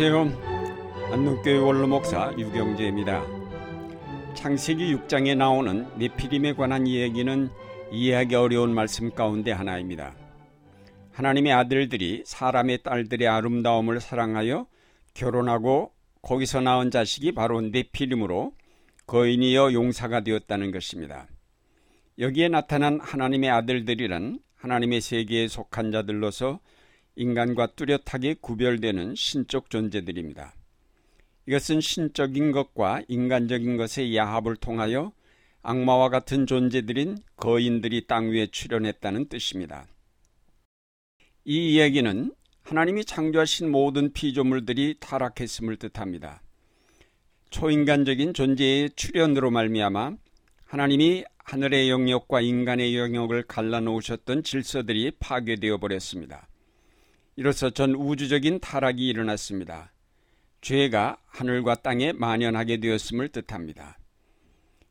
안녕하세요. 안동교회 원로 목사 유경재입니다. 창세기 6장에 나오는 네피림에 관한 이야기는 이해하기 어려운 말씀 가운데 하나입니다. 하나님의 아들들이 사람의 딸들의 아름다움을 사랑하여 결혼하고 거기서 낳은 자식이 바로 네피림으로 거인이여 용사가 되었다는 것입니다. 여기에 나타난 하나님의 아들들이란 하나님의 세계에 속한 자들로서 인간과 뚜렷하게 구별되는 신적 존재들입니다. 이것은 신적인 것과 인간적인 것의 야합을 통하여 악마와 같은 존재들인 거인들이 땅 위에 출현했다는 뜻입니다. 이 이야기는 하나님이 창조하신 모든 피조물들이 타락했음을 뜻합니다. 초인간적인 존재의 출현으로 말미암아 하나님이 하늘의 영역과 인간의 영역을 갈라놓으셨던 질서들이 파괴되어 버렸습니다. 이로써 전 우주적인 타락이 일어났습니다. 죄가 하늘과 땅에 만연하게 되었음을 뜻합니다.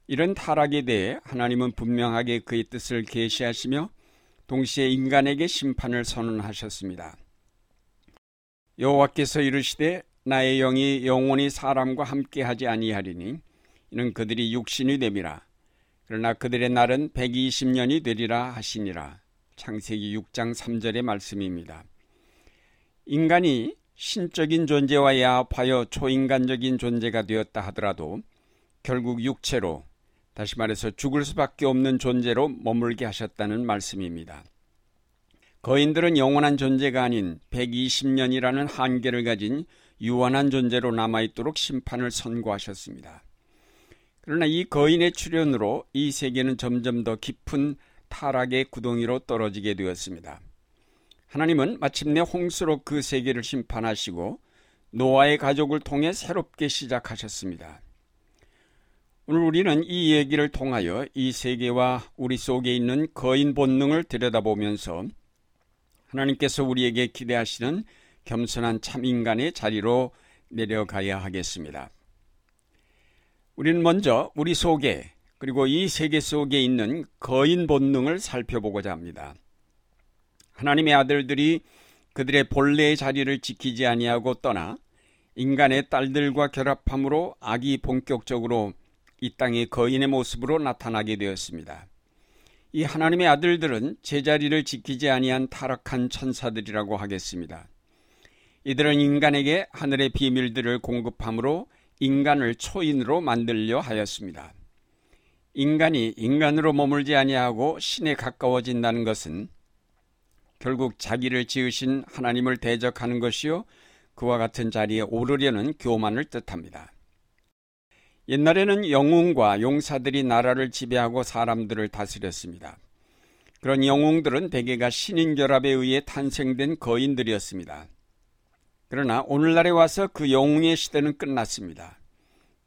이런 타락에 대해 하나님은 분명하게 그의 뜻을 계시하시며 동시에 인간에게 심판을 선언하셨습니다. 여호와께서 이르시되 나의 영이 영원히 사람과 함께하지 아니하리니 이는 그들이 육신이 됨이라 그러나 그들의 날은 120년이 되리라 하시니라 창세기 6장 3절의 말씀입니다. 인간이 신적인 존재와 야합하여 초인간적인 존재가 되었다 하더라도 결국 육체로 다시 말해서 죽을 수밖에 없는 존재로 머물게 하셨다는 말씀입니다. 거인들은 영원한 존재가 아닌 120년이라는 한계를 가진 유한한 존재로 남아있도록 심판을 선고하셨습니다. 그러나 이 거인의 출현으로 이 세계는 점점 더 깊은 타락의 구덩이로 떨어지게 되었습니다. 하나님은 마침내 홍수로 그 세계를 심판하시고 노아의 가족을 통해 새롭게 시작하셨습니다. 오늘 우리는 이 얘기를 통하여 이 세계와 우리 속에 있는 거인 본능을 들여다보면서 하나님께서 우리에게 기대하시는 겸손한 참 인간의 자리로 내려가야 하겠습니다. 우리는 먼저 우리 속에 그리고 이 세계 속에 있는 거인 본능을 살펴보고자 합니다. 하나님의 아들들이 그들의 본래의 자리를 지키지 아니하고 떠나 인간의 딸들과 결합함으로 악이 본격적으로 이 땅의 거인의 모습으로 나타나게 되었습니다. 이 하나님의 아들들은 제자리를 지키지 아니한 타락한 천사들이라고 하겠습니다. 이들은 인간에게 하늘의 비밀들을 공급함으로 인간을 초인으로 만들려 하였습니다. 인간이 인간으로 머물지 아니하고 신에 가까워진다는 것은 결국 자기를 지으신 하나님을 대적하는 것이요 그와 같은 자리에 오르려는 교만을 뜻합니다. 옛날에는 영웅과 용사들이 나라를 지배하고 사람들을 다스렸습니다. 그런 영웅들은 대개가 신인 결합에 의해 탄생된 거인들이었습니다. 그러나 오늘날에 와서 그 영웅의 시대는 끝났습니다.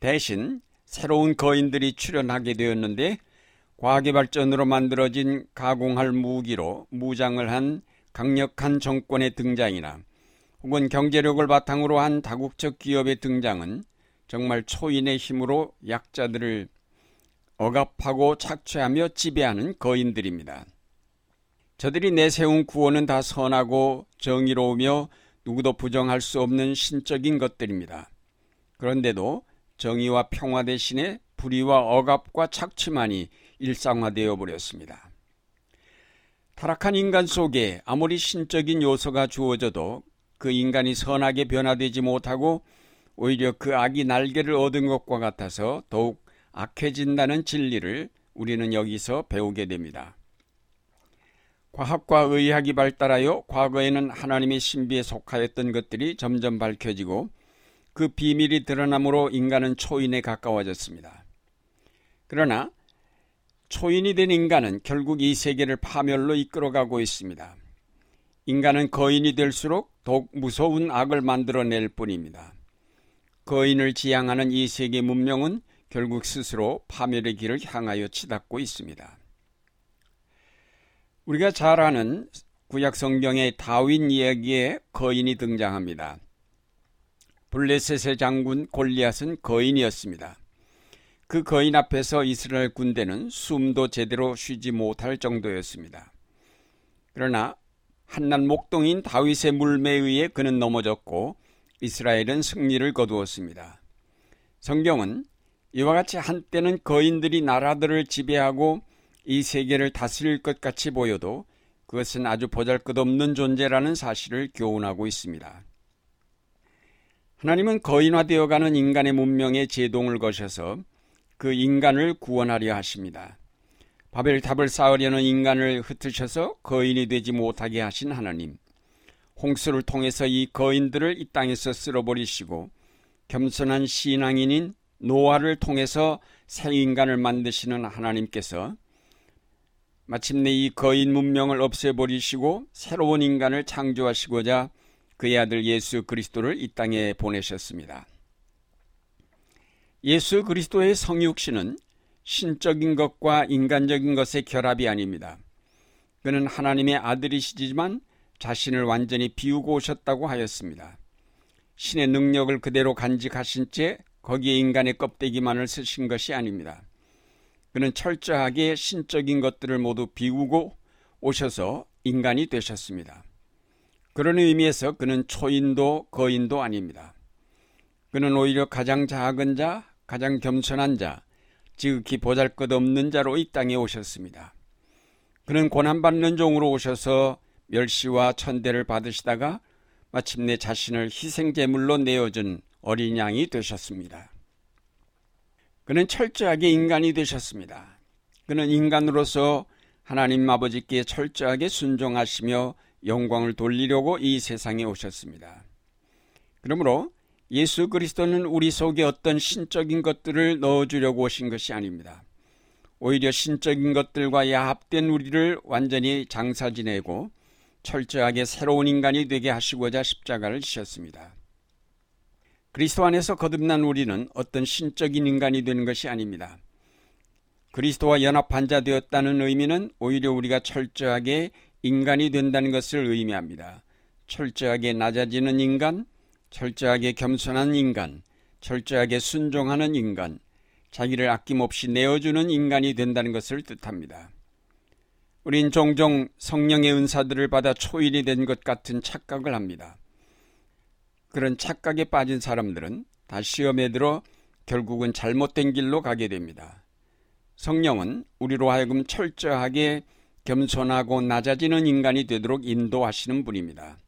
대신 새로운 거인들이 출현하게 되었는데 과학의 발전으로 만들어진 가공할 무기로 무장을 한 강력한 정권의 등장이나 혹은 경제력을 바탕으로 한 다국적 기업의 등장은 정말 초인의 힘으로 약자들을 억압하고 착취하며 지배하는 거인들입니다. 저들이 내세운 구호는 다 선하고 정의로우며 누구도 부정할 수 없는 신적인 것들입니다. 그런데도 정의와 평화 대신에 불의와 억압과 착취만이 일상화되어 버렸습니다. 타락한 인간 속에 아무리 신적인 요소가 주어져도 그 인간이 선하게 변화되지 못하고 오히려 그 악이 날개를 얻은 것과 같아서 더욱 악해진다는 진리를 우리는 여기서 배우게 됩니다. 과학과 의학이 발달하여 과거에는 하나님의 신비에 속하였던 것들이 점점 밝혀지고 그 비밀이 드러남으로 인간은 초인에 가까워졌습니다. 그러나 초인이 된 인간은 결국 이 세계를 파멸로 이끌어가고 있습니다. 인간은 거인이 될수록 더욱 무서운 악을 만들어낼 뿐입니다. 거인을 지향하는 이 세계 문명은 결국 스스로 파멸의 길을 향하여 치닫고 있습니다. 우리가 잘 아는 구약 성경의 다윈 이야기에 거인이 등장합니다. 블레셋의 장군 골리앗은 거인이었습니다. 그 거인 앞에서 이스라엘 군대는 숨도 제대로 쉬지 못할 정도였습니다. 그러나 한낱 목동인 다윗의 물매에 의해 그는 넘어졌고 이스라엘은 승리를 거두었습니다. 성경은 이와 같이 한때는 거인들이 나라들을 지배하고 이 세계를 다스릴 것 같이 보여도 그것은 아주 보잘것없는 존재라는 사실을 교훈하고 있습니다. 하나님은 거인화되어가는 인간의 문명에 제동을 거셔서 그 인간을 구원하려 하십니다. 바벨탑을 쌓으려는 인간을 흩으셔서 거인이 되지 못하게 하신 하나님. 홍수를 통해서 이 거인들을 이 땅에서 쓸어버리시고 겸손한 신앙인인 노아를 통해서 새 인간을 만드시는 하나님께서 마침내 이 거인 문명을 없애버리시고 새로운 인간을 창조하시고자 그의 아들 예수 그리스도를 이 땅에 보내셨습니다. 예수 그리스도의 성육신은 신적인 것과 인간적인 것의 결합이 아닙니다. 그는 하나님의 아들이시지만 자신을 완전히 비우고 오셨다고 하였습니다. 신의 능력을 그대로 간직하신 채 거기에 인간의 껍데기만을 쓰신 것이 아닙니다. 그는 철저하게 신적인 것들을 모두 비우고 오셔서 인간이 되셨습니다. 그런 의미에서 그는 초인도 거인도 아닙니다. 그는 오히려 가장 작은 자, 가장 겸손한 자, 지극히 보잘 것 없는 자로 이 땅에 오셨습니다. 그는 고난받는 종으로 오셔서 멸시와 천대를 받으시다가 마침내 자신을 희생제물로 내어준 어린 양이 되셨습니다. 그는 철저하게 인간이 되셨습니다. 그는 인간으로서 하나님 아버지께 철저하게 순종하시며 영광을 돌리려고 이 세상에 오셨습니다. 그러므로 예수 그리스도는 우리 속에 어떤 신적인 것들을 넣어주려고 오신 것이 아닙니다. 오히려 신적인 것들과 야합된 우리를 완전히 장사 지내고 철저하게 새로운 인간이 되게 하시고자 십자가를 지셨습니다. 그리스도 안에서 거듭난 우리는 어떤 신적인 인간이 되는 것이 아닙니다. 그리스도와 연합한 자 되었다는 의미는 오히려 우리가 철저하게 인간이 된다는 것을 의미합니다. 철저하게 낮아지는 인간, 철저하게 겸손한 인간, 철저하게 순종하는 인간, 자기를 아낌없이 내어주는 인간이 된다는 것을 뜻합니다. 우린 종종 성령의 은사들을 받아 초일이 된 것 같은 착각을 합니다. 그런 착각에 빠진 사람들은 다 시험에 들어 결국은 잘못된 길로 가게 됩니다. 성령은 우리로 하여금 철저하게 겸손하고 낮아지는 인간이 되도록 인도하시는 분입니다.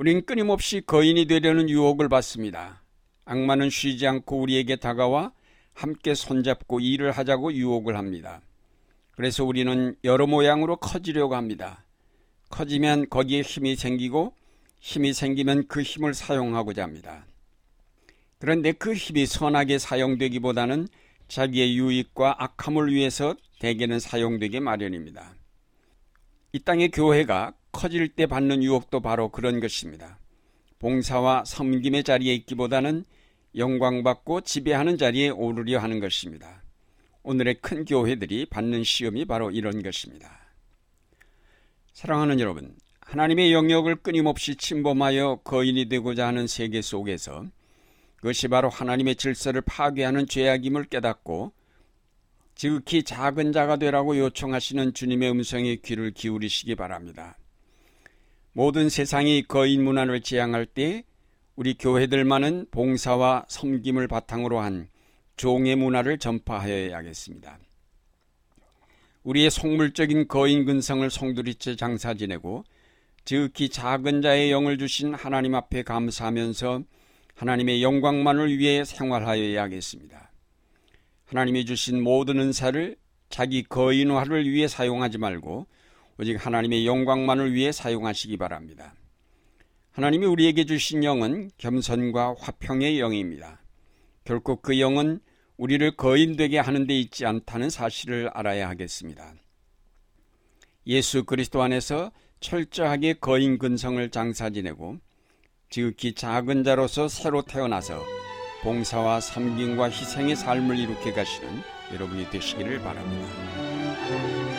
우린 끊임없이 거인이 되려는 유혹을 받습니다. 악마는 쉬지 않고 우리에게 다가와 함께 손잡고 일을 하자고 유혹을 합니다. 그래서 우리는 여러 모양으로 커지려고 합니다. 커지면 거기에 힘이 생기고 힘이 생기면 그 힘을 사용하고자 합니다. 그런데 그 힘이 선하게 사용되기보다는 자기의 유익과 악함을 위해서 대개는 사용되게 마련입니다. 이 땅의 교회가 커질 때 받는 유혹도 바로 그런 것입니다. 봉사와 섬김의 자리에 있기보다는 영광받고 지배하는 자리에 오르려 하는 것입니다. 오늘의 큰 교회들이 받는 시험이 바로 이런 것입니다. 사랑하는 여러분, 하나님의 영역을 끊임없이 침범하여 거인이 되고자 하는 세계 속에서 그것이 바로 하나님의 질서를 파괴하는 죄악임을 깨닫고 지극히 작은 자가 되라고 요청하시는 주님의 음성에 귀를 기울이시기 바랍니다. 모든 세상이 거인 문화를 지향할 때 우리 교회들만은 봉사와 섬김을 바탕으로 한 종의 문화를 전파하여야겠습니다. 우리의 속물적인 거인 근성을 송두리째 장사 지내고 지극히 작은 자의 영을 주신 하나님 앞에 감사하면서 하나님의 영광만을 위해 생활하여야겠습니다. 하나님이 주신 모든 은사를 자기 거인화를 위해 사용하지 말고 오직 하나님의 영광만을 위해 사용하시기 바랍니다. 하나님이 우리에게 주신 영은 겸손과 화평의 영입니다. 결코 그 영은 우리를 거인되게 하는 데 있지 않다는 사실을 알아야 하겠습니다. 예수 그리스도 안에서 철저하게 거인 근성을 장사 지내고 지극히 작은 자로서 새로 태어나서 봉사와 섬김과 희생의 삶을 이룩해 가시는 여러분이 되시기를 바랍니다.